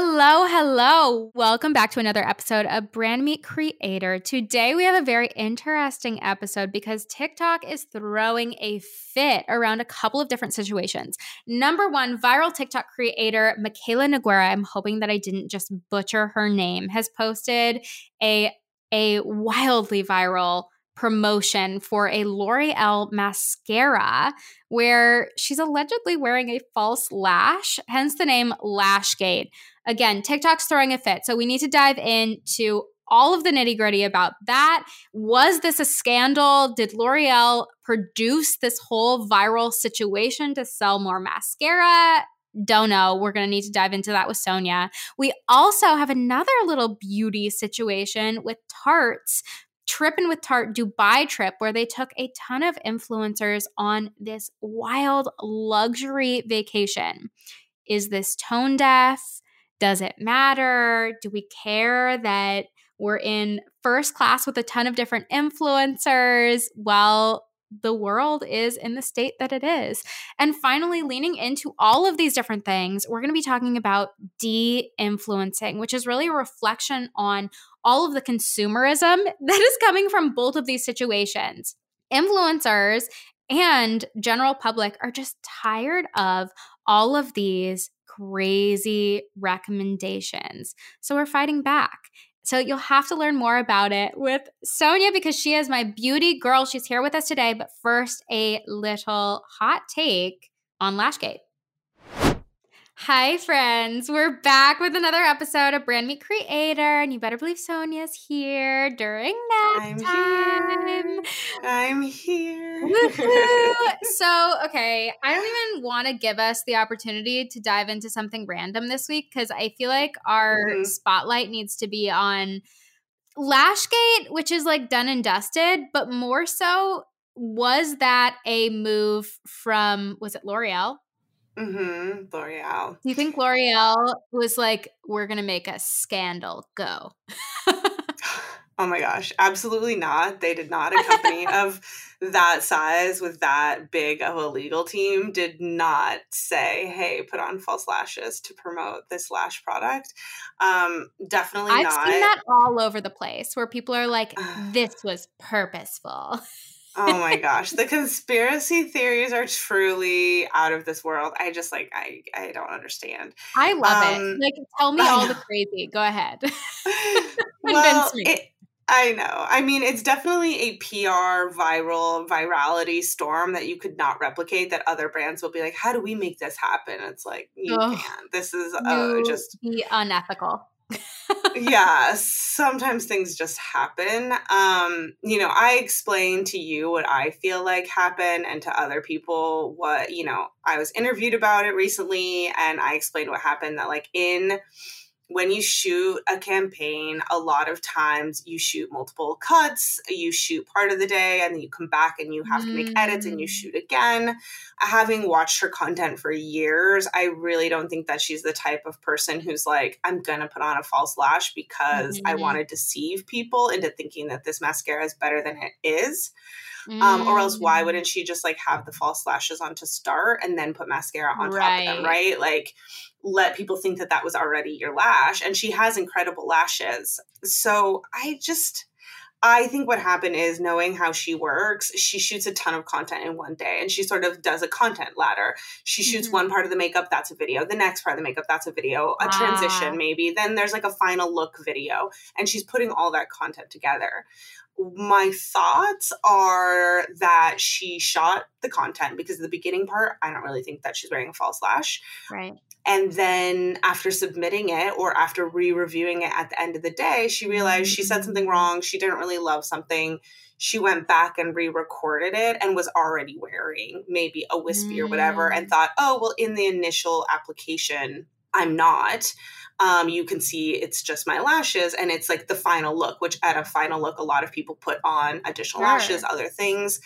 Hello, hello. Welcome back to another episode of Brand Meet Creator. Today we have a very interesting episode because TikTok is throwing a fit around a couple of different situations. Number one, viral TikTok creator Mikayla Nogueira, I'm hoping that I didn't just butcher her name, has posted a a wildly viral promotion for a L'Oreal mascara where she's allegedly wearing a false lash, hence the name Lashgate. Again, TikTok's throwing a fit. So we need to dive into all of the nitty gritty about that. Was this a scandal? Did L'Oreal produce this whole viral situation to sell more mascara? Don't know. We're going to need to dive into that with Sonia. We also have another little beauty situation with Tarte's Trippin' with Tarte Dubai trip, where they took a ton of influencers on this wild luxury vacation. Is this tone deaf? Does it matter? Do we care that we're in first class with a ton of different influencers? Well, the world is in the state that it is. And finally, leaning into all of these different things, we're going to be talking about de influencing, which is really a reflection on all of the consumerism that is coming from both of these situations. Influencers and general public are just tired of all of these crazy recommendations. So we're fighting back. So you'll have to learn more about it with Sonia because she is my beauty girl. She's here with us today. But first, a little hot take on Lashgate. Hi, friends. We're back with another episode of Brand Meet Creator, and you better believe Sonia's here during nap I'm time. here. I'm here. So, okay, I don't even want to give us the opportunity to dive into something random this week because I feel like our Mhm. spotlight needs to be on Lashgate, which is like done and dusted, but more so, was that a move from, was it L'Oreal? Mm-hmm. L'Oreal. Do you think L'Oreal was like, we're going to make a scandal go? Oh my gosh, absolutely not. They did not. A company of that size with that big of a legal team did not say, hey, put on false lashes to promote this lash product. Um, definitely I've not. seen that all over the place where people are like, this was purposeful. oh my gosh. The conspiracy theories are truly out of this world. I just like I I don't understand. I love Um, it. Like, tell me all the crazy. Go ahead. well, Convince me. it, I know. I mean, it's definitely a PR viral virality storm that you could not replicate. That other brands will be like, "How do we make this happen?" It's like you Ugh. can't. This is uh, just be unethical. Yeah. Sometimes things just happen. Um, you know, I explain to you what I feel like happened, and to other people what you know. I was interviewed about it recently, and I explained what happened. That like in when you shoot a campaign, a lot of times you shoot multiple cuts, you shoot part of the day, and then you come back and you have to make edits and you Mm. shoot again. Having watched her content for years, I really don't think that she's the type of person who's like, I'm gonna put on a false lash because I Mhm. want to deceive people into thinking that this mascara is better than it is. Um, or else why Mm. wouldn't she just like have the false lashes on to start and then put mascara on top of them, right? Like let people think that that was already your lash and she has incredible lashes. So I just I think what happened is knowing how she works, she shoots a ton of content in one day and she sort of does a content ladder. She shoots Mhm. one part of the makeup, that's a video. The next part of the makeup, that's a video. A Ah. transition, maybe. Then there's like a final look video. And she's putting all that content together my thoughts are that she shot the content because the beginning part, I don't really think that she's wearing a false lash. Right. And then after submitting it or after re reviewing it at the end of the day, she realized she said something wrong. She didn't really love something. She went back and re recorded it and was already wearing maybe a wispy or whatever and Mm. thought, oh, well, in the initial application, I'm not. Um, you can see it's just my lashes and it's like the final look, which at a final look, a lot of people put on additional Sure. lashes, other things.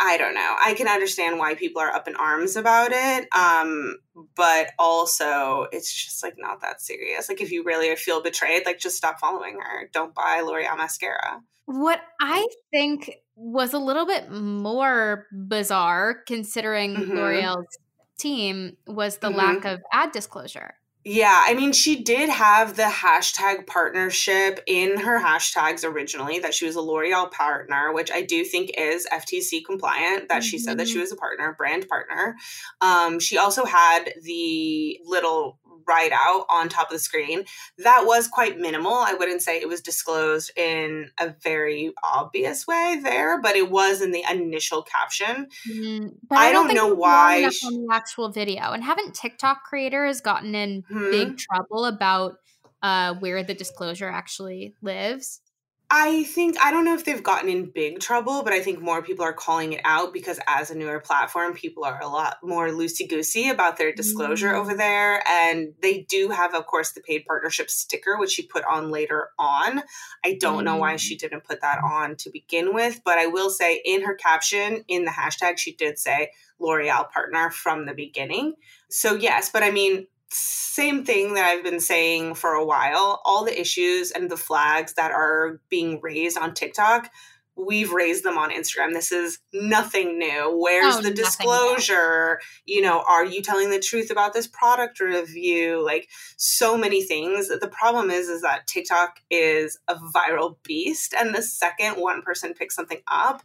I don't know. I can understand why people are up in arms about it. Um, but also it's just like not that serious. Like if you really feel betrayed, like just stop following her. Don't buy L'Oreal mascara. What I think was a little bit more bizarre considering mm-hmm. L'Oreal's team was the mm-hmm. lack of ad disclosure. Yeah, I mean, she did have the hashtag partnership in her hashtags originally that she was a L'Oreal partner, which I do think is FTC compliant, that mm-hmm. she said that she mm-hmm. was a partner, brand partner. Um, she also had the little write out on top of the screen. That was quite minimal. I wouldn't say it was disclosed in a very obvious way there, but it was in the initial caption. Mm, I, I, don't, don't know why. She, on the actual video, and haven't TikTok creators gotten in hmm? big trouble about uh, where the disclosure actually lives? I think I don't know if they've gotten in big trouble, but I think more people are calling it out because as a newer platform, people are a lot more loosey goosey about their disclosure mm. over there. And they do have, of course, the paid partnership sticker, which she put on later on. I don't mm. know why she mm. didn't put that on to begin with, but I will say in her caption, in the hashtag, she did say L'Oreal partner from the beginning. So, yes, but I mean, same thing that I've been saying for a while. All the issues and the flags that are being raised on TikTok, we've raised them on Instagram. This is nothing new. Where's oh, the disclosure? New. You know, are you telling the truth about this product review? Like so many things. The problem is is that TikTok is a viral beast and the second one person picks something up,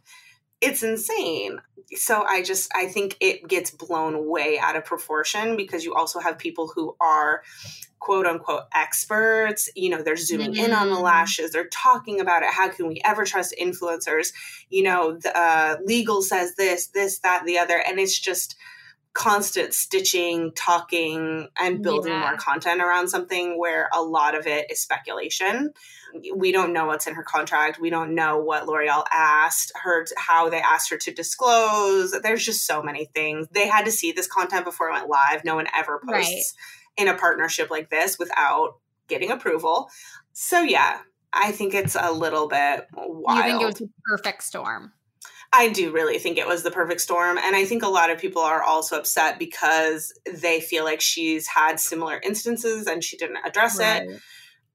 it's insane. So I just I think it gets blown way out of proportion because you also have people who are quote unquote experts, you know, they're zooming mm-hmm. in on the mm-hmm. lashes, they're talking about it. How can we ever trust influencers? You know, the uh, legal says this, this, that, the other, and it's just constant stitching, talking, and building yeah. more content around something where a lot of it is speculation. We don't know what's in her contract. We don't know what L'Oreal asked her, to, how they asked her to disclose. There's just so many things. They had to see this content before it went live. No one ever posts right. in a partnership like this without getting approval. So, yeah, I think it's a little bit wild. You think it was a perfect storm? I do really think it was the perfect storm. And I think a lot of people are also upset because they feel like she's had similar instances and she didn't address right. it.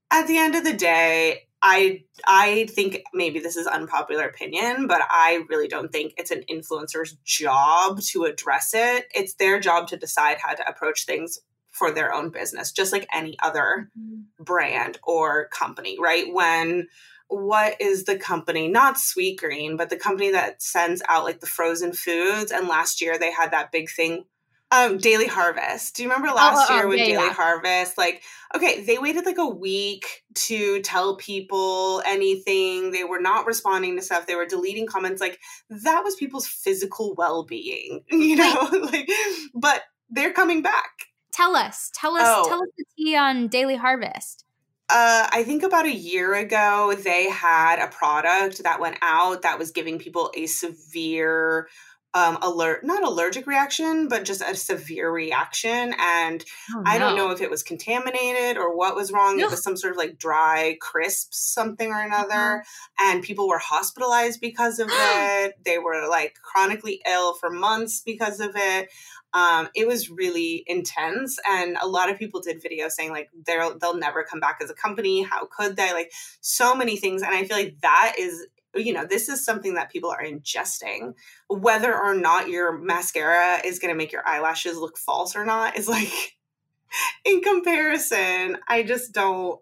At the end of the day, I I think maybe this is unpopular opinion, but I really don't think it's an influencer's job to address it. It's their job to decide how to approach things for their own business, just like any other mm-hmm. brand or company, right? When what is the company not Sweetgreen but the company that sends out like the frozen foods and last year they had that big thing um daily harvest. Do you remember last oh, year oh, with yeah, daily yeah. harvest? Like okay they waited like a week to tell people anything. They were not responding to stuff. They were deleting comments. Like that was people's physical well-being you know? Like but they're coming back. Tell us. Tell us oh. tell us the tea on daily harvest uh, I think about a year ago, they had a product that went out that was giving people a severe um, alert, not allergic reaction, but just a severe reaction. And oh. I don't know if it was contaminated or what was wrong. No. It was some sort of like dry crisps, something or another. Uh-huh. And people were hospitalized because of it. They were like chronically ill for months because of it. Um, it was really intense, and a lot of people did videos saying like they'll they'll never come back as a company. How could they? Like so many things, and I feel like that is you know this is something that people are ingesting. Whether or not your mascara is going to make your eyelashes look false or not is like in comparison. I just don't.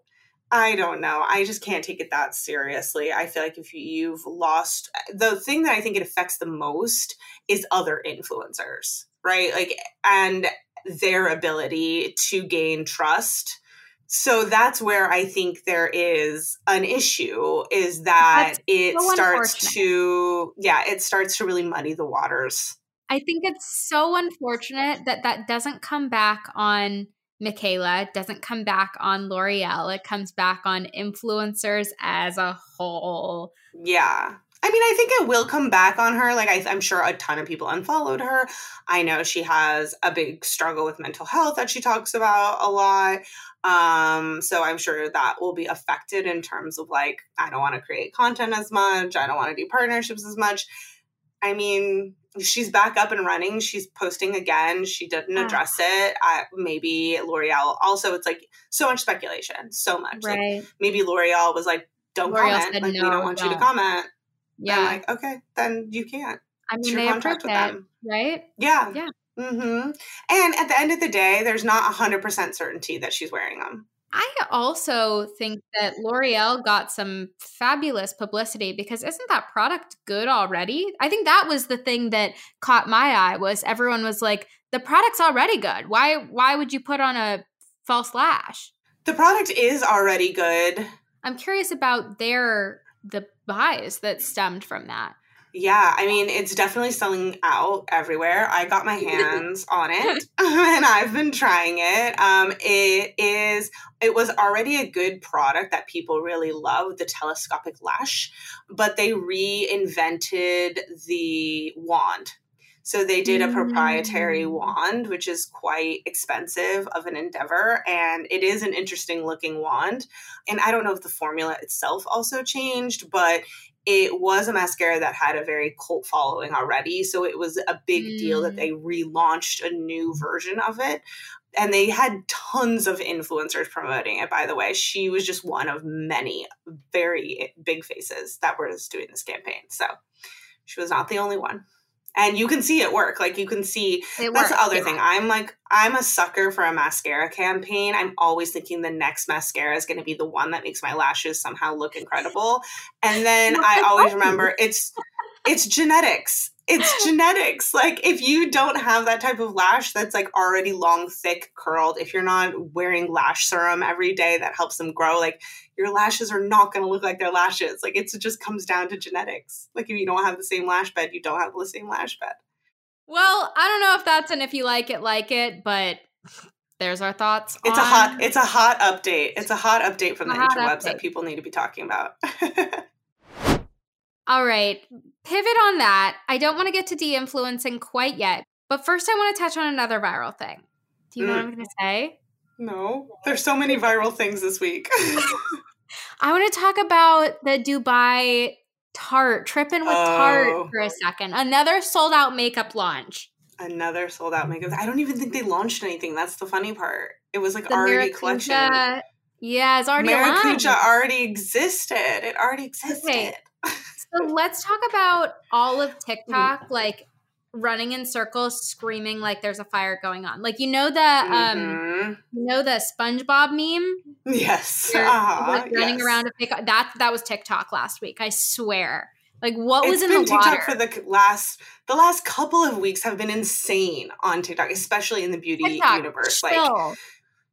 I don't know. I just can't take it that seriously. I feel like if you've lost the thing that I think it affects the most is other influencers right? Like, and their ability to gain trust. So that's where I think there is an issue is that that's it so starts to, yeah, it starts to really muddy the waters. I think it's so unfortunate that that doesn't come back on Mikayla, it doesn't come back on L'Oreal, it comes back on influencers as a whole. Yeah. I mean, I think it will come back on her. Like, I, am sure a ton of people unfollowed her. I know she has a big struggle with mental health that she talks about a lot. Um, so I'm sure that will be affected in terms of like, I don't want to create content as much. I don't want to do partnerships as much. I mean, she's back up and running. She's posting again. She didn't Yeah. address it. Uh, maybe L'Oreal. Also, it's like so much speculation, so much. Like Right. maybe L'Oreal was like, "Don't L'Oreal comment. Like we don't want you to comment." Yeah. I'm like, okay, then you can't. I mean, they contract with it, them. right? Yeah. Yeah. Mm-hmm. And at the end of the day, there's not hundred percent certainty that she's wearing them. I also think that L'Oreal got some fabulous publicity because isn't that product good already? I think that was the thing that caught my eye was everyone was like, the product's already good. Why why would you put on a false lash? The product is already good. I'm curious about their the buys that stemmed from that. Yeah, I mean, it's definitely selling out everywhere. I got my hands on it and I've been trying it. Um, it is, it was already a good product that people really love, the telescopic lash, but they reinvented the wand. So they did a proprietary Mm. wand, which is quite expensive of an endeavor. And it is an interesting looking wand. And I don't know if the formula itself also changed, but it was a mascara that had a very cult following already. So it was a big deal that Mm. they relaunched a new version of it. And they had tons of influencers promoting it, by the way. She was just one of many very big faces that were doing this campaign. So she was not the only one. And you can see it work. Like you can see It that's worked, the other yeah. thing. I'm like, I'm a sucker for a mascara campaign. I'm always thinking the next mascara is going to be the one that makes my lashes somehow look incredible. And then I always remember it's it's genetics. It's genetics. Like if you don't have that type of lash that's like already long, thick, curled, if you're not wearing lash serum every day that helps them grow, like your lashes are not going to look like their lashes. Like it's, it just comes down to genetics. Like if you don't have the same lash bed, you don't have the same lash bed. Well, I don't know if that's an if you like it, like it, but there's our thoughts. It's a hot it's a hot update. It's a hot update from A the interwebs update. that people need to be talking about. All right, pivot on that. I don't want to get to de influencing quite yet, but first I want to touch on another viral thing. Do you know what Mm. I'm going to say? no. There's so many viral things this week. I want to talk about the Dubai Tarte, tripping with Tarte Oh. for a second. Another sold out makeup launch. Another sold out makeup. I don't even think they launched anything. That's the funny part. It was like The already collection. Yeah, it's already Maracuja already existed. It already existed. So let's talk about all of TikTok, like running in circles, screaming like there's a fire going on. Like you know the um Mhm. you know the SpongeBob meme Yes. Uh-huh, like running yes. around a that that was TikTok last week. I swear. Like what was It's in been the TikTok water? for the last the last couple of weeks have been insane on TikTok, especially in the beauty TikTok, universe. Like chill.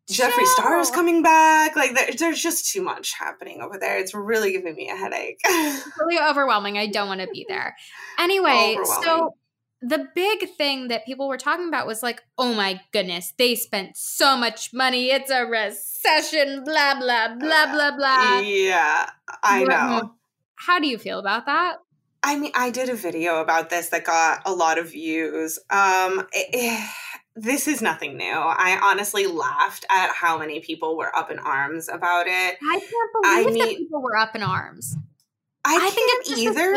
Jeffree Star is coming back. Like there, there's just too much happening over there. It's really giving me a headache. really overwhelming. I don't want to be there. Anyway, so the big thing that people were talking about was like, oh my goodness, they spent so much money. It's a recession, blah, blah, blah, blah, blah. yeah, I know. How do you feel about that? I mean, I did a video about this that got a lot of views. Um, eh, eh, this is nothing new. I honestly laughed at how many people were up in arms about it. I can't I believe that mean- people were up in arms. I, I, think it's either.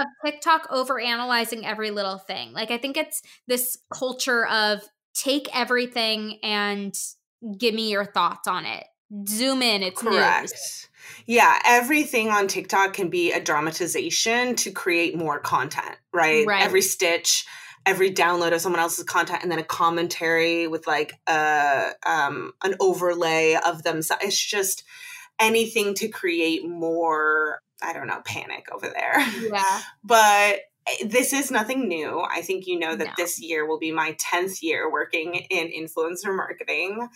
of TikTok overanalyzing every little thing. Like I think it's this culture of take everything and give me your thoughts on it. Zoom in, it's Correct. news. Yeah, everything on TikTok can be a dramatization to create more content, right? Right. Every stitch, every download of someone else's content, and then a commentary with like a um, an overlay of them. So It's just anything to create more. I don't know, panic over there. Yeah. but eh, this is nothing new. I think you know that No. this year will be my 10th year working in influencer marketing.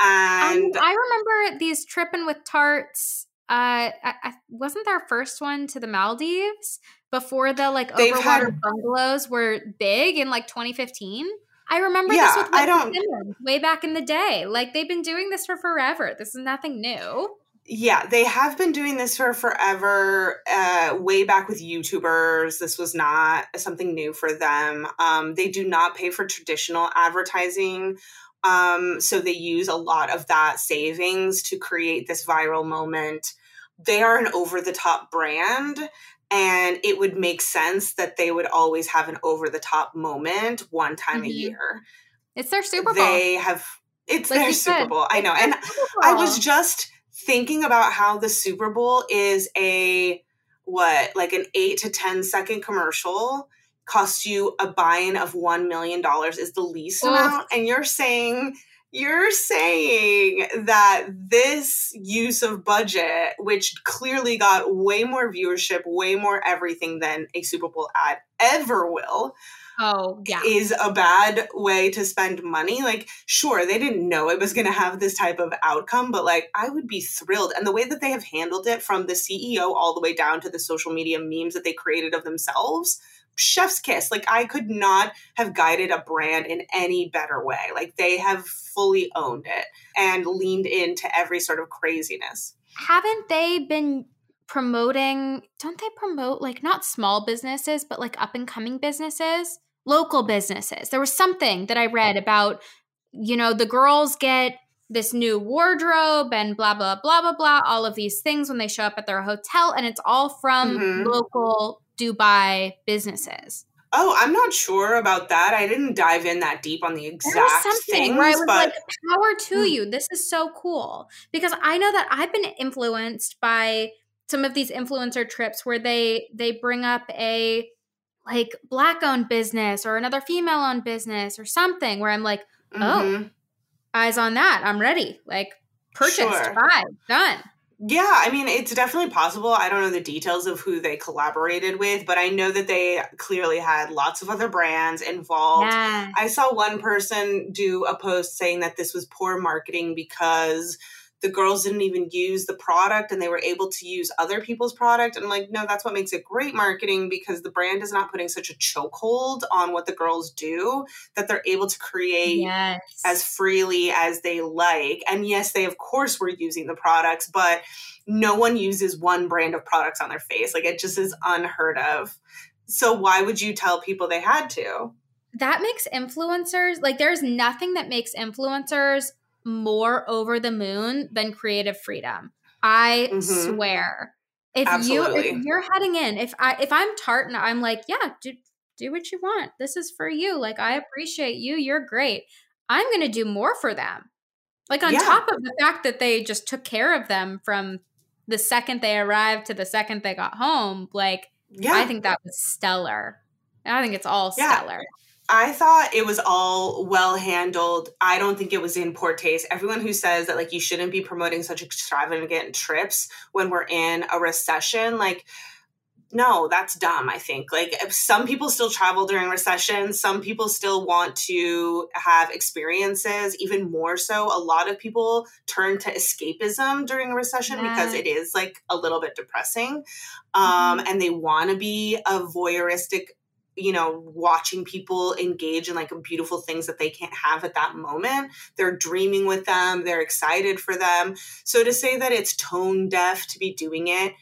And I remember these tripping with tarts. Uh, I, I, wasn't their first one to the Maldives before the like They've overwater had- bungalows were big in like 2015? I remember this Yeah, with I don't- Simmons way back in the day. Like they've been doing this for forever. This is nothing new. Yeah, they have been doing this for forever. Uh, way back with YouTubers, this was not something new for them. Um, they do not pay for traditional advertising, um, so they use a lot of that savings to create this viral moment. They are an over the top brand, and it would make sense that they would always have an over the top moment one time mm-hmm. a year. It's their Super Bowl. They have it's like their Super said, Bowl. I know. And I was just thinking about how the Super Bowl is a what, like an 8 to 10 second commercial costs you a buy-in of 1 million dollars is the least amount and you're saying you're saying that this use of budget, which clearly got way more viewership, way more everything than a Super Bowl ad ever will, oh yeah. is a bad way to spend money? Like sure they didn't know it was going to have this type of outcome but like i would be thrilled. And the way that they have handled it from the ceo all the way down to the social media memes that they created of themselves chef's kiss. Like I could not have guided a brand in any better way. Like they have fully owned it and leaned into every sort of craziness. Haven't they been promoting don't they promote like not small businesses but like up and coming businesses, local businesses. There was something that I read about you know the girls get this new wardrobe and blah blah blah blah blah all of these things when they show up at their hotel and it's all from mm-hmm. local Dubai businesses. Oh, I'm not sure about that. I didn't dive in that deep on the exact things, where I was but... like, "Power to mm. you! This is so cool." Because I know that I've been influenced by some of these influencer trips where they they bring up a like black owned business or another female owned business or something where I'm like, "Oh, mm-hmm. eyes on that! I'm ready." Like, purchased, sure. buy, done. Yeah, I mean, it's definitely possible. I don't know the details of who they collaborated with, but I know that they clearly had lots of other brands involved. Yeah. I saw one person do a post saying that this was poor marketing because the girls didn't even use the product and they were able to use other people's product. And I'm like, no, that's what makes it great marketing because the brand is not putting such a chokehold on what the girls do that they're able to create yes. as freely as they like. And yes, they of course were using the products, but no one uses one brand of products on their face. Like it just is unheard of. So why would you tell people they had to? That makes influencers like there's nothing that makes influencers more over the moon than creative freedom. I mm-hmm. swear. If Absolutely. you if you're heading in, if I if I'm Tarte and I'm like, yeah, do do what you want. This is for you. Like I appreciate you. You're great. I'm going to do more for them. Like on yeah. top of the fact that they just took care of them from the second they arrived to the second they got home, like yeah. I think that was stellar. I think it's all yeah. stellar. I thought it was all well handled. I don't think it was in poor taste. Everyone who says that like you shouldn't be promoting such extravagant trips when we're in a recession, like no, that's dumb, I think. Like some people still travel during recession, some people still want to have experiences, even more so a lot of people turn to escapism during a recession yeah. because it is like a little bit depressing. Um, mm-hmm. and they want to be a voyeuristic you know, watching people engage in like beautiful things that they can't have at that moment. They're dreaming with them, they're excited for them. So to say that it's tone deaf to be doing it,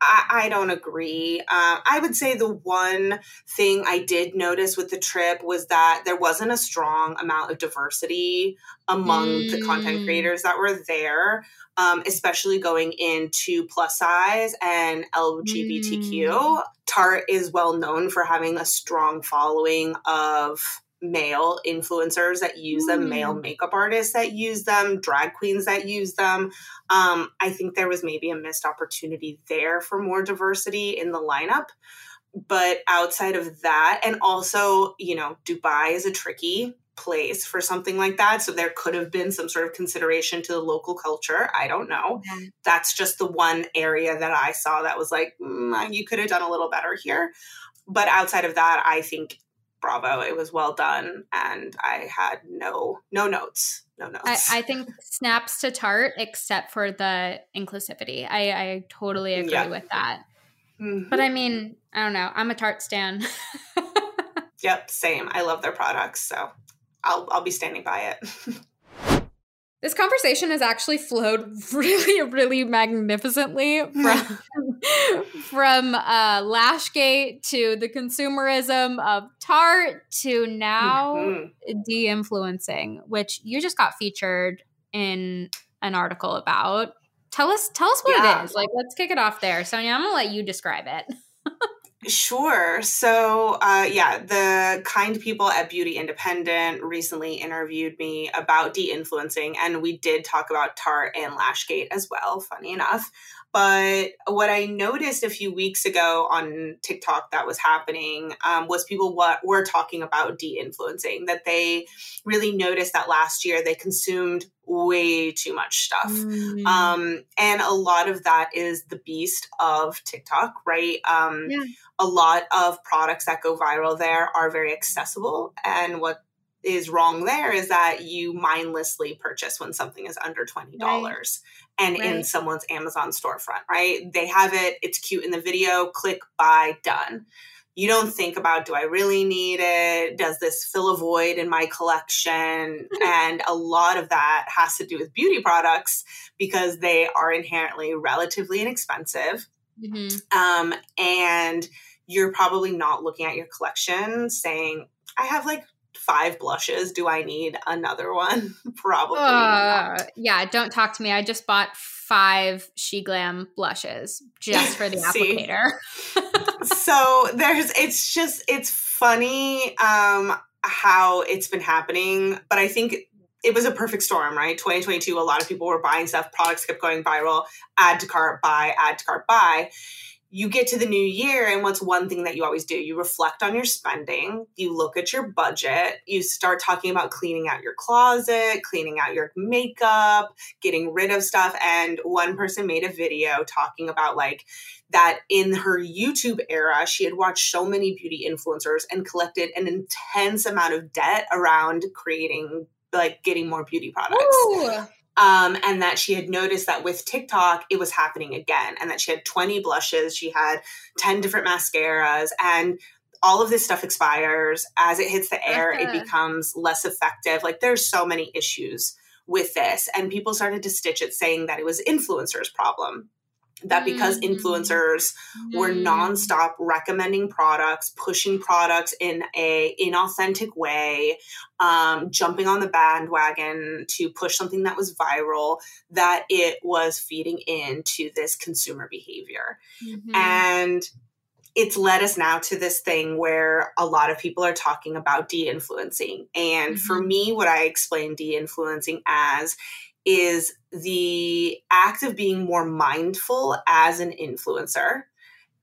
I, I don't agree. Uh, I would say the one thing I did notice with the trip was that there wasn't a strong amount of diversity among mm. the content mm. creators that were there, um, especially going into plus size and LGBTQ. Mm. Tarte is well known for having a strong following of male influencers that use them, mm. male makeup artists that use them, drag queens that use them. Um, I think there was maybe a missed opportunity there for more diversity in the lineup. But outside of that, and also, you know, Dubai is a tricky place for something like that. So there could have been some sort of consideration to the local culture. I don't know. Mm-hmm. That's just the one area that I saw that was like, mm, you could have done a little better here. But outside of that, I think bravo it was well done and i had no no notes no notes. I, I think snaps to Tarte except for the inclusivity. I i totally agree yeah. with that. Mm-hmm. but i mean i don't know i'm a Tarte stan. Yep same i love their products so i'll i'll be standing by it This conversation has actually flowed really, really magnificently from from uh, Lashgate to the consumerism of Tarte to now mm-hmm. de-influencing, which you just got featured in an article about. Tell us, tell us what yeah. it is. Like, let's kick it off there, Sonia. I'm gonna let you describe it. Sure. So, uh, yeah, the kind people at Beauty Independent recently interviewed me about de influencing, and we did talk about Tarte and Lashgate as well, funny enough. But what I noticed a few weeks ago on TikTok that was happening um, was people what were talking about de-influencing. That they really noticed that last year they consumed way too much stuff, mm. um, and a lot of that is the beast of TikTok, right? Um, yeah. A lot of products that go viral there are very accessible, and what is wrong there is that you mindlessly purchase when something is under $20 right. And right. in someone's Amazon storefront, right? They have it, it's cute in the video, click, buy, done. You don't think about, do I really need it? Does this fill a void in my collection? and a lot of that has to do with beauty products because they are inherently relatively inexpensive. Mm-hmm. Um, and you're probably not looking at your collection saying, I have like five blushes. Do I need another one? Probably. Uh, yeah, don't talk to me. I just bought five SHEGLAM blushes just for the applicator. so there's it's just it's funny um how it's been happening, but I think it was a perfect storm, right? 2022, a lot of people were buying stuff, products kept going viral, add to cart, buy, add to cart, buy you get to the new year and what's one thing that you always do you reflect on your spending you look at your budget you start talking about cleaning out your closet cleaning out your makeup getting rid of stuff and one person made a video talking about like that in her youtube era she had watched so many beauty influencers and collected an intense amount of debt around creating like getting more beauty products Ooh. Um, and that she had noticed that with TikTok, it was happening again, and that she had 20 blushes, she had 10 different mascaras, and all of this stuff expires. As it hits the air, it uh-huh. becomes less effective. Like there's so many issues with this, and people started to stitch it saying that it was influencers' problem that because mm-hmm. influencers mm-hmm. were nonstop recommending products pushing products in a inauthentic way um, jumping on the bandwagon to push something that was viral that it was feeding into this consumer behavior mm-hmm. and it's led us now to this thing where a lot of people are talking about de-influencing and for mm-hmm. me what i explain de-influencing as is the act of being more mindful as an influencer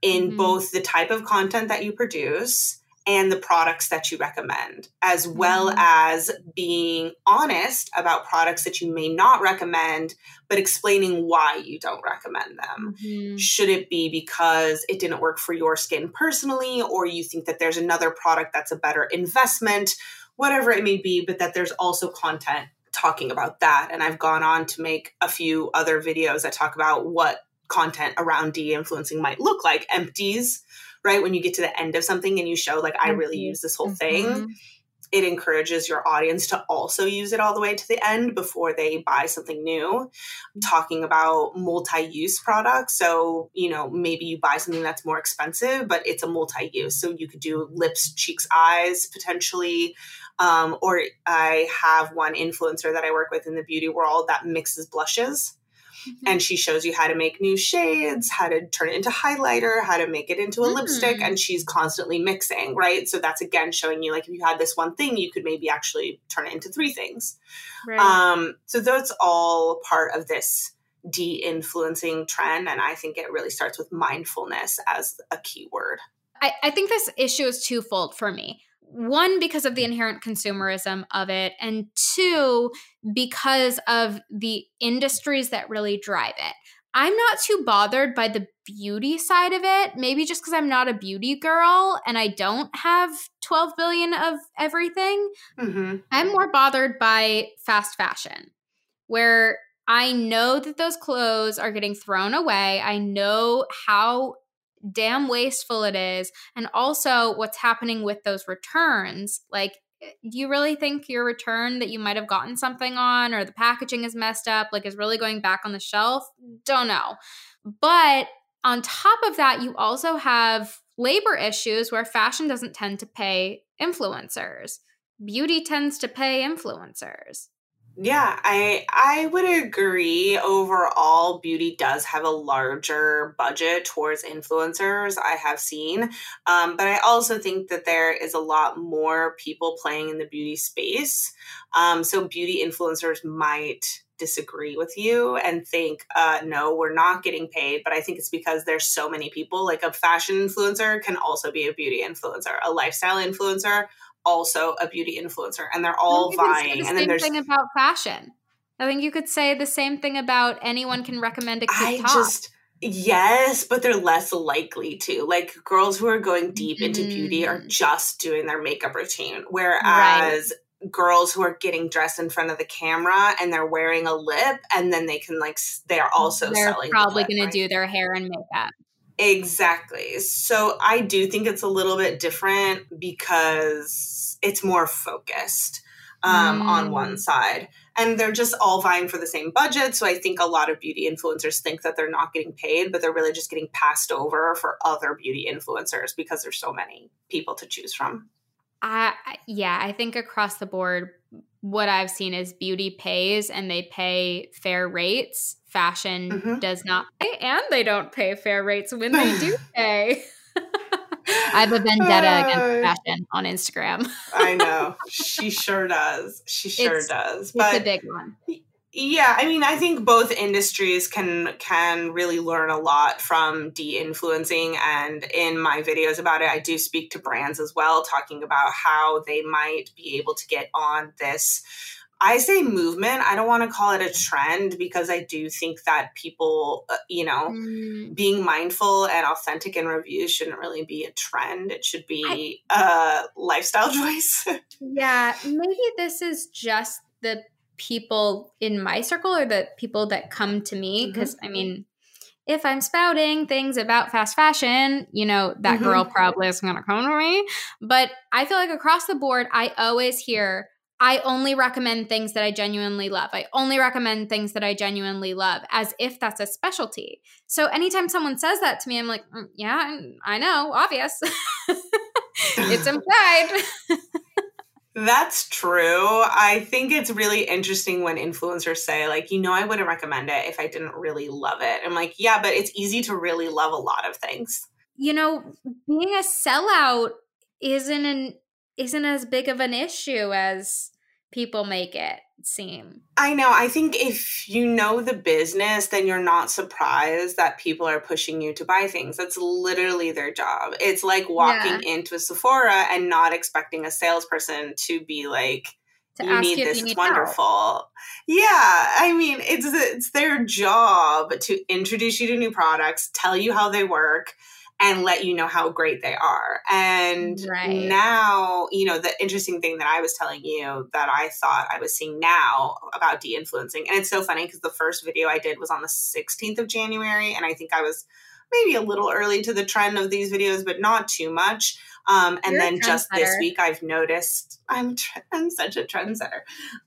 in mm-hmm. both the type of content that you produce and the products that you recommend, as well mm-hmm. as being honest about products that you may not recommend, but explaining why you don't recommend them. Mm-hmm. Should it be because it didn't work for your skin personally, or you think that there's another product that's a better investment? Whatever it may be, but that there's also content talking about that. And I've gone on to make a few other videos that talk about what content around de influencing might look like. Empties, right? When you get to the end of something and you show, like, I really mm-hmm. use this whole thing. Mm-hmm. It encourages your audience to also use it all the way to the end before they buy something new. Talking about multi use products. So, you know, maybe you buy something that's more expensive, but it's a multi use. So you could do lips, cheeks, eyes potentially. Um, or I have one influencer that I work with in the beauty world that mixes blushes. Mm-hmm. And she shows you how to make new shades, how to turn it into highlighter, how to make it into a mm-hmm. lipstick, and she's constantly mixing, right? So that's again showing you like if you had this one thing, you could maybe actually turn it into three things. Right. Um, so that's all part of this de influencing trend. And I think it really starts with mindfulness as a key word. I, I think this issue is twofold for me one because of the inherent consumerism of it and two because of the industries that really drive it i'm not too bothered by the beauty side of it maybe just because i'm not a beauty girl and i don't have 12 billion of everything mm-hmm. i'm more bothered by fast fashion where I know that those clothes are getting thrown away. I know how damn wasteful it is and also what's happening with those returns like eh, do you really think your return that you might have gotten something on or the packaging is messed up like is really going back on the shelf? Don't know. But on top of that you also have labor issues where fashion doesn't tend to pay influencers. Beauty tends to pay influencers Yeah, I I would agree. Overall, beauty does have a larger budget towards influencers. I have seen, um, but I also think that there is a lot more people playing in the beauty space. Um, so beauty influencers might disagree with you and think, uh, no, we're not getting paid. But I think it's because there's so many people. Like a fashion influencer can also be a beauty influencer, a lifestyle influencer also a beauty influencer, and they're all vying. The and then there's thing about fashion. I think you could say the same thing about anyone can recommend a cute I top. just Yes, but they're less likely to. Like girls who are going deep into mm. beauty are mm. just doing their makeup routine, whereas right. girls who are getting dressed in front of the camera and they're wearing a lip, and then they can like they're also they're selling. Probably going right? to do their hair and makeup. Exactly. So I do think it's a little bit different because it's more focused um, mm. on one mm. side. And they're just all vying for the same budget. So I think a lot of beauty influencers think that they're not getting paid, but they're really just getting passed over for other beauty influencers because there's so many people to choose from. Uh, yeah, I think across the board, what I've seen is beauty pays and they pay fair rates. Fashion mm-hmm. does not pay, and they don't pay fair rates when they do pay. I have a vendetta uh, against fashion on Instagram. I know. She sure does. She sure it's, does. But it's a big one. Yeah, I mean, I think both industries can can really learn a lot from de-influencing and in my videos about it, I do speak to brands as well talking about how they might be able to get on this I say movement. I don't want to call it a trend because I do think that people, uh, you know, mm. being mindful and authentic in reviews shouldn't really be a trend. It should be I, a lifestyle choice. yeah, maybe this is just the people in my circle or the people that come to me because mm-hmm. I mean, if I'm spouting things about fast fashion, you know, that mm-hmm. girl probably isn't going to come to me. But I feel like across the board, I always hear I only recommend things that I genuinely love. I only recommend things that I genuinely love as if that's a specialty. So anytime someone says that to me, I'm like, mm, yeah, I know, obvious. it's implied. That's true. I think it's really interesting when influencers say, like, you know, I wouldn't recommend it if I didn't really love it. I'm like, yeah, but it's easy to really love a lot of things. You know, being a sellout isn't an isn't as big of an issue as people make it seem. I know. I think if you know the business, then you're not surprised that people are pushing you to buy things. That's literally their job. It's like walking yeah. into a Sephora and not expecting a salesperson to be like, you need this. You it's wonderful. Help. Yeah, I mean, it's it's their job to introduce you to new products, tell you how they work, and let you know how great they are. And right. now, you know, the interesting thing that I was telling you that I thought I was seeing now about de influencing, and it's so funny because the first video I did was on the 16th of January, and I think I was maybe a little early to the trend of these videos, but not too much. Um, and You're then just this week, I've noticed I'm I'm such a trendsetter.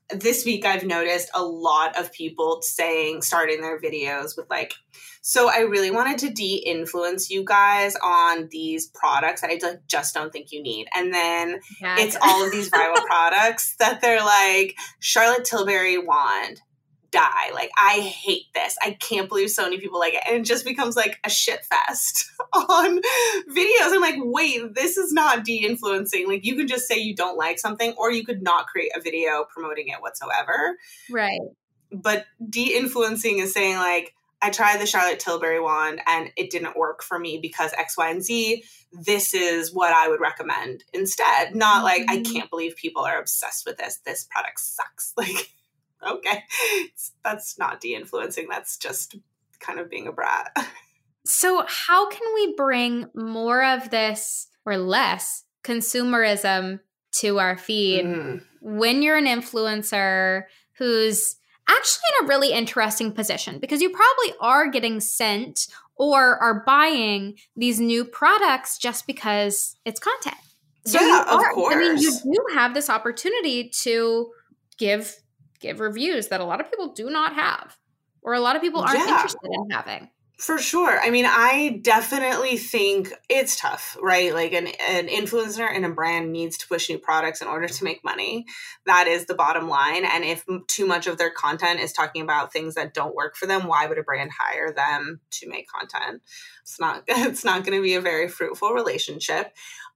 This week, I've noticed a lot of people saying, starting their videos with like, "So I really wanted to de-influence you guys on these products that I just don't think you need." And then it's all of these viral products that they're like Charlotte Tilbury wand, die. Like, I hate this. I can't believe so many people like it. And it just becomes like a shit fest on videos. I'm like, wait, this is not de influencing. Like, you can just say you don't like something, or you could not create a video promoting it whatsoever. Right. But de influencing is saying, like, I tried the Charlotte Tilbury wand and it didn't work for me because X, Y, and Z. This is what I would recommend instead. Not like, I mm-hmm. can't believe people are obsessed with this. This product sucks. Like, okay, that's not de influencing. That's just kind of being a brat. So, how can we bring more of this or less consumerism to our feed mm. when you're an influencer who's actually in a really interesting position because you probably are getting sent or are buying these new products just because it's content. So yeah, of course. I mean, you do have this opportunity to give give reviews that a lot of people do not have or a lot of people aren't yeah. interested in having. For sure. I mean, I definitely think it's tough, right? Like an, an influencer and a brand needs to push new products in order to make money. That is the bottom line. And if too much of their content is talking about things that don't work for them, why would a brand hire them to make content? It's not it's not going to be a very fruitful relationship.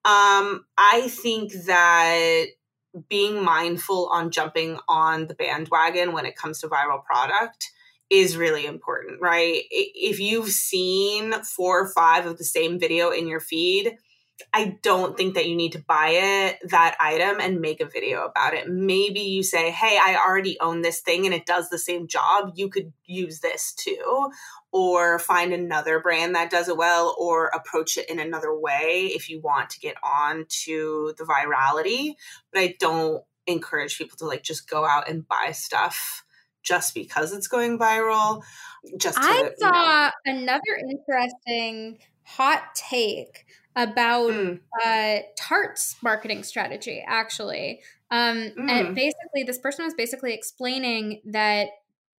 Um, I think that being mindful on jumping on the bandwagon when it comes to viral product is really important, right? If you've seen four or five of the same video in your feed, I don't think that you need to buy it, that item, and make a video about it. Maybe you say, hey, I already own this thing and it does the same job. You could use this too. Or find another brand that does it well, or approach it in another way if you want to get on to the virality. But I don't encourage people to like just go out and buy stuff just because it's going viral. Just to, I saw you know. another interesting hot take about mm. uh, Tarte's marketing strategy, actually. Um, mm. And basically, this person was basically explaining that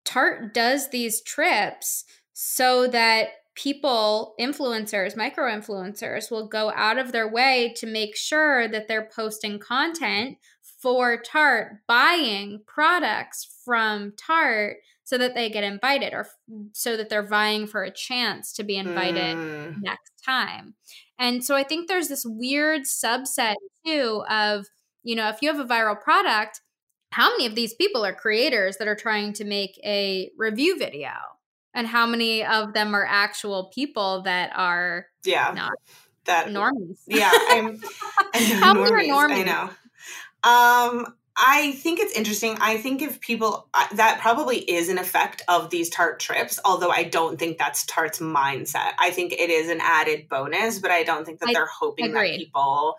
Tarte does these trips so that people, influencers, micro influencers, will go out of their way to make sure that they're posting content for Tarte buying products from Tarte so that they get invited or so that they're vying for a chance to be invited mm. next time. And so I think there's this weird subset too of, you know, if you have a viral product, how many of these people are creators that are trying to make a review video? And how many of them are actual people that are yeah not that normies? Yeah, I'm, I'm how normies, many are normies? I know. Um, I think it's interesting. I think if people that probably is an effect of these Tarte trips, although I don't think that's Tarte's mindset. I think it is an added bonus, but I don't think that I they're hoping that people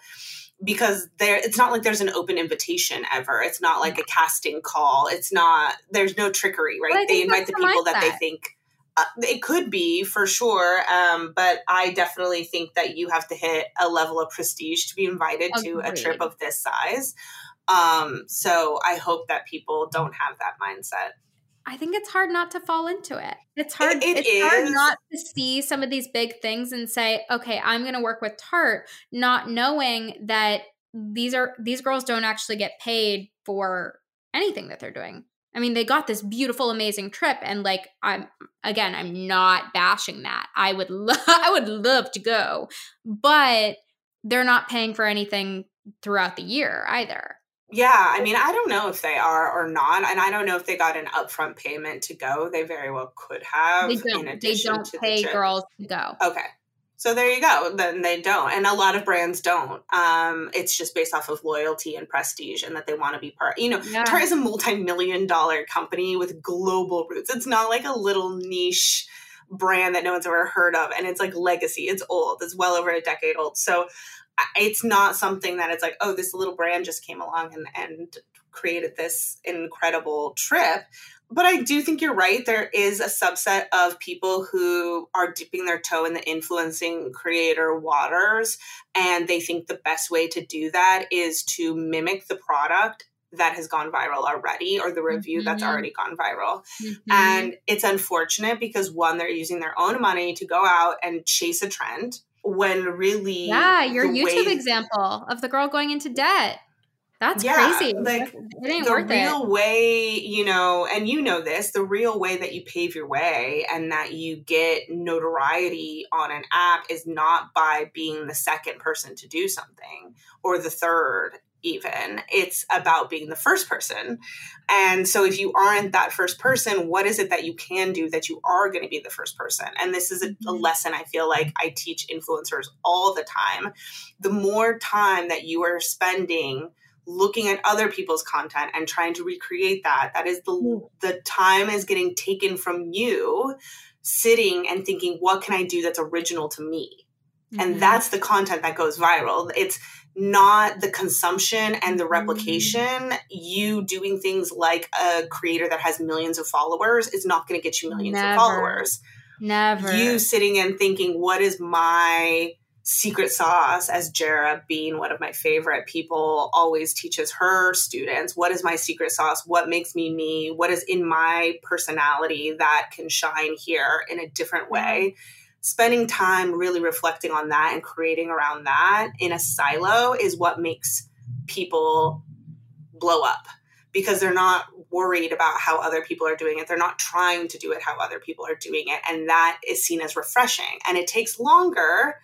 because there it's not like there's an open invitation ever. It's not like a casting call. It's not there's no trickery, right? They invite the people that they think uh, it could be for sure um, but i definitely think that you have to hit a level of prestige to be invited Agreed. to a trip of this size um, so i hope that people don't have that mindset I think it's hard not to fall into it. It's hard. It, it it's is. hard not to see some of these big things and say, "Okay, I'm going to work with Tarte," not knowing that these are these girls don't actually get paid for anything that they're doing. I mean, they got this beautiful, amazing trip, and like I'm again, I'm not bashing that. I would, lo- I would love to go, but they're not paying for anything throughout the year either. Yeah, I mean, I don't know if they are or not, and I don't know if they got an upfront payment to go. They very well could have. They don't. they don't pay the girls to go. Okay, so there you go. Then they don't, and a lot of brands don't. Um, it's just based off of loyalty and prestige, and that they want to be part. You know, yeah. Tarte is a multi-million dollar company with global roots. It's not like a little niche brand that no one's ever heard of, and it's like legacy. It's old. It's well over a decade old. So it's not something that it's like, oh, this little brand just came along and and created this incredible trip but I do think you're right. There is a subset of people who are dipping their toe in the influencing creator waters, and they think the best way to do that is to mimic the product that has gone viral already or the review mm-hmm. that's already gone viral. Mm-hmm. And it's unfortunate because one, they're using their own money to go out and chase a trend when really. Yeah, your YouTube way- example of the girl going into debt. That's yeah, crazy. Like it ain't the real it. way, you know, and you know this, the real way that you pave your way and that you get notoriety on an app is not by being the second person to do something or the third even. It's about being the first person. And so if you aren't that first person, what is it that you can do that you are going to be the first person? And this is a, a, mm-hmm. lesson I feel like I teach influencers all the time. The more time that you are spending looking at other people's content and trying to recreate that that is the hmm. the time is getting taken from you sitting and thinking what can i do that's original to me mm-hmm. and that's the content that goes viral it's not the consumption and the replication mm-hmm. you doing things like a creator that has millions of followers is not going to get you millions Never. of followers Never. You sitting and thinking, what is my secret sauce as Jara being one of my favorite people always teaches her students what is my secret sauce what makes me me what is in my personality that can shine here in a different way spending time really reflecting on that and creating around that in a silo is what makes people blow up because they're not worried about how other people are doing it. They're not trying to do it how other people are doing it. And that is seen as refreshing. And it takes longer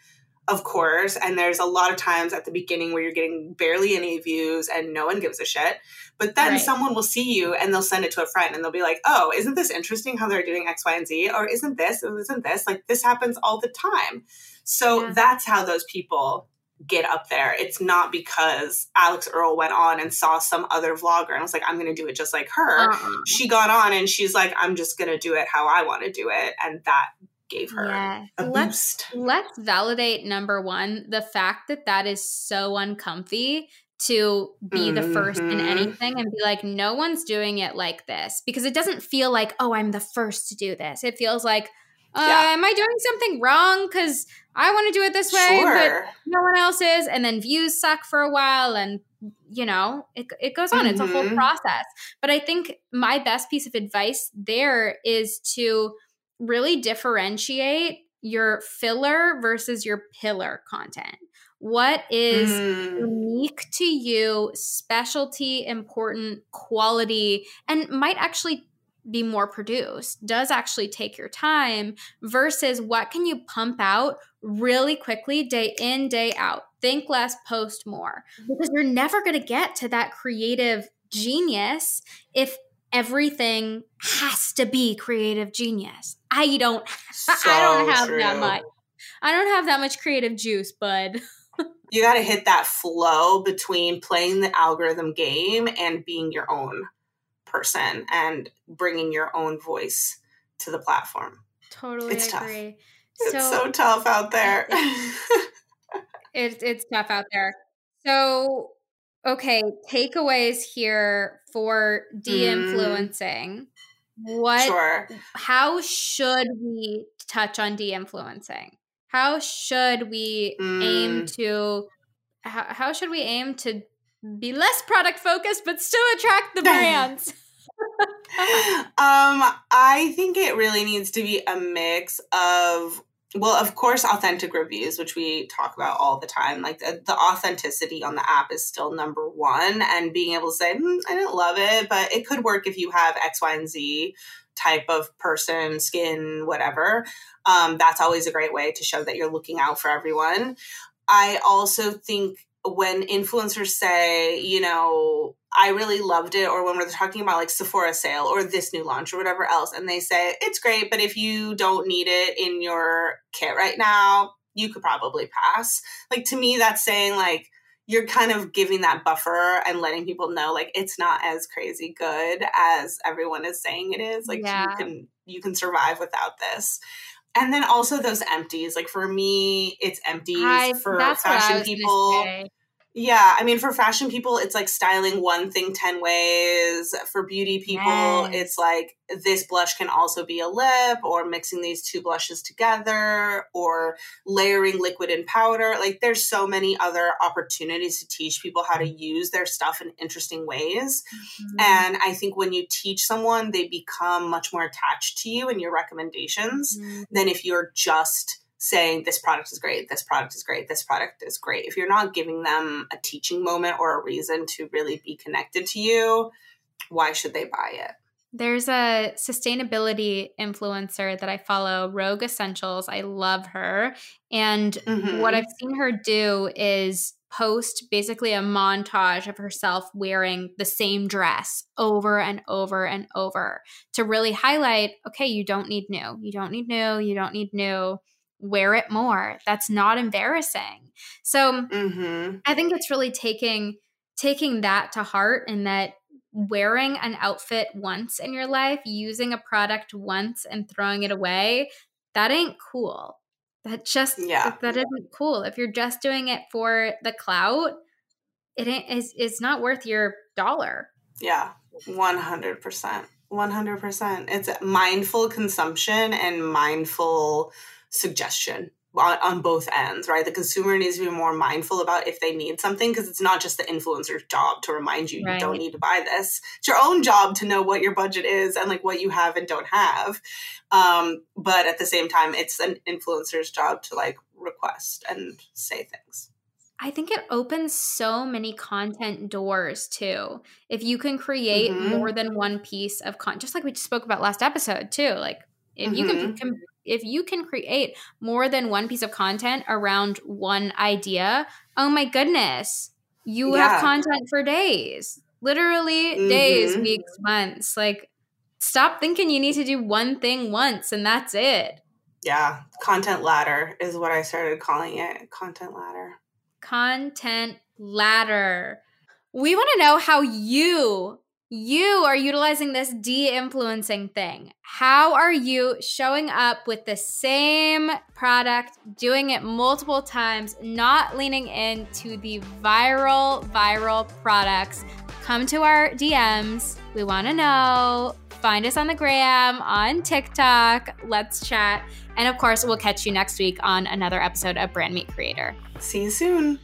of course. And there's a lot of times at the beginning where you're getting barely any views and no one gives a shit. But then right. someone will see you and they'll send it to a friend and they'll be like, oh, isn't this interesting how they're doing X, Y, and Z? Or isn't this, or isn't this? Like this happens all the time. So yeah. that's how those people get up there. It's not because Alix Earle went on and saw some other vlogger and was like, I'm going to do it just like her. Uh-uh. She got on and she's like, I'm just going to do it how I want to do it. And that gave her yeah. let's, boost. Let's validate number one the fact that that is so uncomfy to be mm-hmm. the first in mm-hmm. anything and be like, no one's doing it like this because it doesn't feel like, oh, I'm the first to do this. It feels like, uh, yeah. am I doing something wrong? Because I want to do it this way, sure. but no one else is. And then views suck for a while, and you know, it, it goes on. Mm-hmm. It's a whole mm-hmm. process. But I think my best piece of advice there is to really differentiate your filler versus your pillar content. What is mm. unique to you, specialty, important, quality, and might actually be more produced, does actually take your time versus what can you pump out really quickly, day in, day out. Think less, post more. Because you're never going to get to that creative genius if everything has to be creative genius. I don't so I don't have true. that much. I don't have that much creative juice, bud. you got to hit that flow between playing the algorithm game and being your own person and bringing your own voice to the platform. Totally it's agree. Tough. It's so tough out there. it's it's tough out there. So okay, takeaways here for mm. de-influencing. Mm. What sure. how should we touch on de-influencing? How should we mm. aim to how, how should we aim to be less product focused but still attract the brands? um, I think it really needs to be a mix of well, of course, authentic reviews, which we talk about all the time. Like the, the authenticity on the app is still number one, and being able to say, hmm, I didn't love it, but it could work if you have X, Y, and Z type of person, skin, whatever. Um, that's always a great way to show that you're looking out for everyone. I also think when influencers say, you know, I really loved it, or when we're talking about like Sephora sale or this new launch or whatever else, and they say it's great, but if you don't need it in your kit right now, you could probably pass. Like to me, that's saying like you're kind of giving that buffer and letting people know like it's not as crazy good as everyone is saying it is. Like yeah. you can you can survive without this and then also those empties. Like for me, it's empties I, for fashion people. Yeah, I mean, for fashion people, it's like styling one thing 10 ways. For beauty people, yes. it's like this blush can also be a lip, or mixing these two blushes together, or layering liquid and powder. Like, there's so many other opportunities to teach people how to use their stuff in interesting ways. Mm-hmm. And I think when you teach someone, they become much more attached to you and your recommendations mm-hmm. than if you're just saying this product is great, this product is great, this product is great. If you're not giving them a teaching moment or a reason to really be connected to you, why should they buy it? There's a sustainability influencer that I follow, Rogue Essentials. I love her. And mm-hmm. what I've seen her do is post basically a montage of herself wearing the same dress over and over and over to really highlight okay, you don't need new. You don't need new. You don't need new wear it more. That's not embarrassing. So mm-hmm. I think it's really taking taking that to heart and that wearing an outfit once in your life, using a product once and throwing it away, that ain't cool. That just yeah. that, isn't cool. If you're just doing it for the clout, it ain't is it's not worth your dollar. Yeah. 100%. 100%. It's mindful consumption and mindful suggestion on, on both ends, right? The consumer needs to be more mindful about if they need something because it's not just the influencer's job to remind you right. you don't need to buy this. It's your own job to know what your budget is and like what you have and don't have. Um, but at the same time, it's an influencer's job to like request and say things. I think it opens so many content doors too. If you can create mm-hmm. more than one piece of content, just like we spoke about last episode too, like if mm-hmm. you can, mm-hmm. can if you can create more than one piece of content around one idea, oh my goodness, you yeah. have content for days. Literally mm-hmm. days, weeks, months. Like stop thinking you need to do one thing once and that's it. Yeah, content ladder is what I started calling it. Content ladder. Content ladder. We want to know how you you are utilizing this de-influencing thing. How are you showing up with the same product, doing it multiple times, not leaning into the viral viral products? Come to our DMs. We want to know. Find us on the gram, on TikTok. Let's chat. And of course, we'll catch you next week on another episode of Brand Meet Creator. See you soon.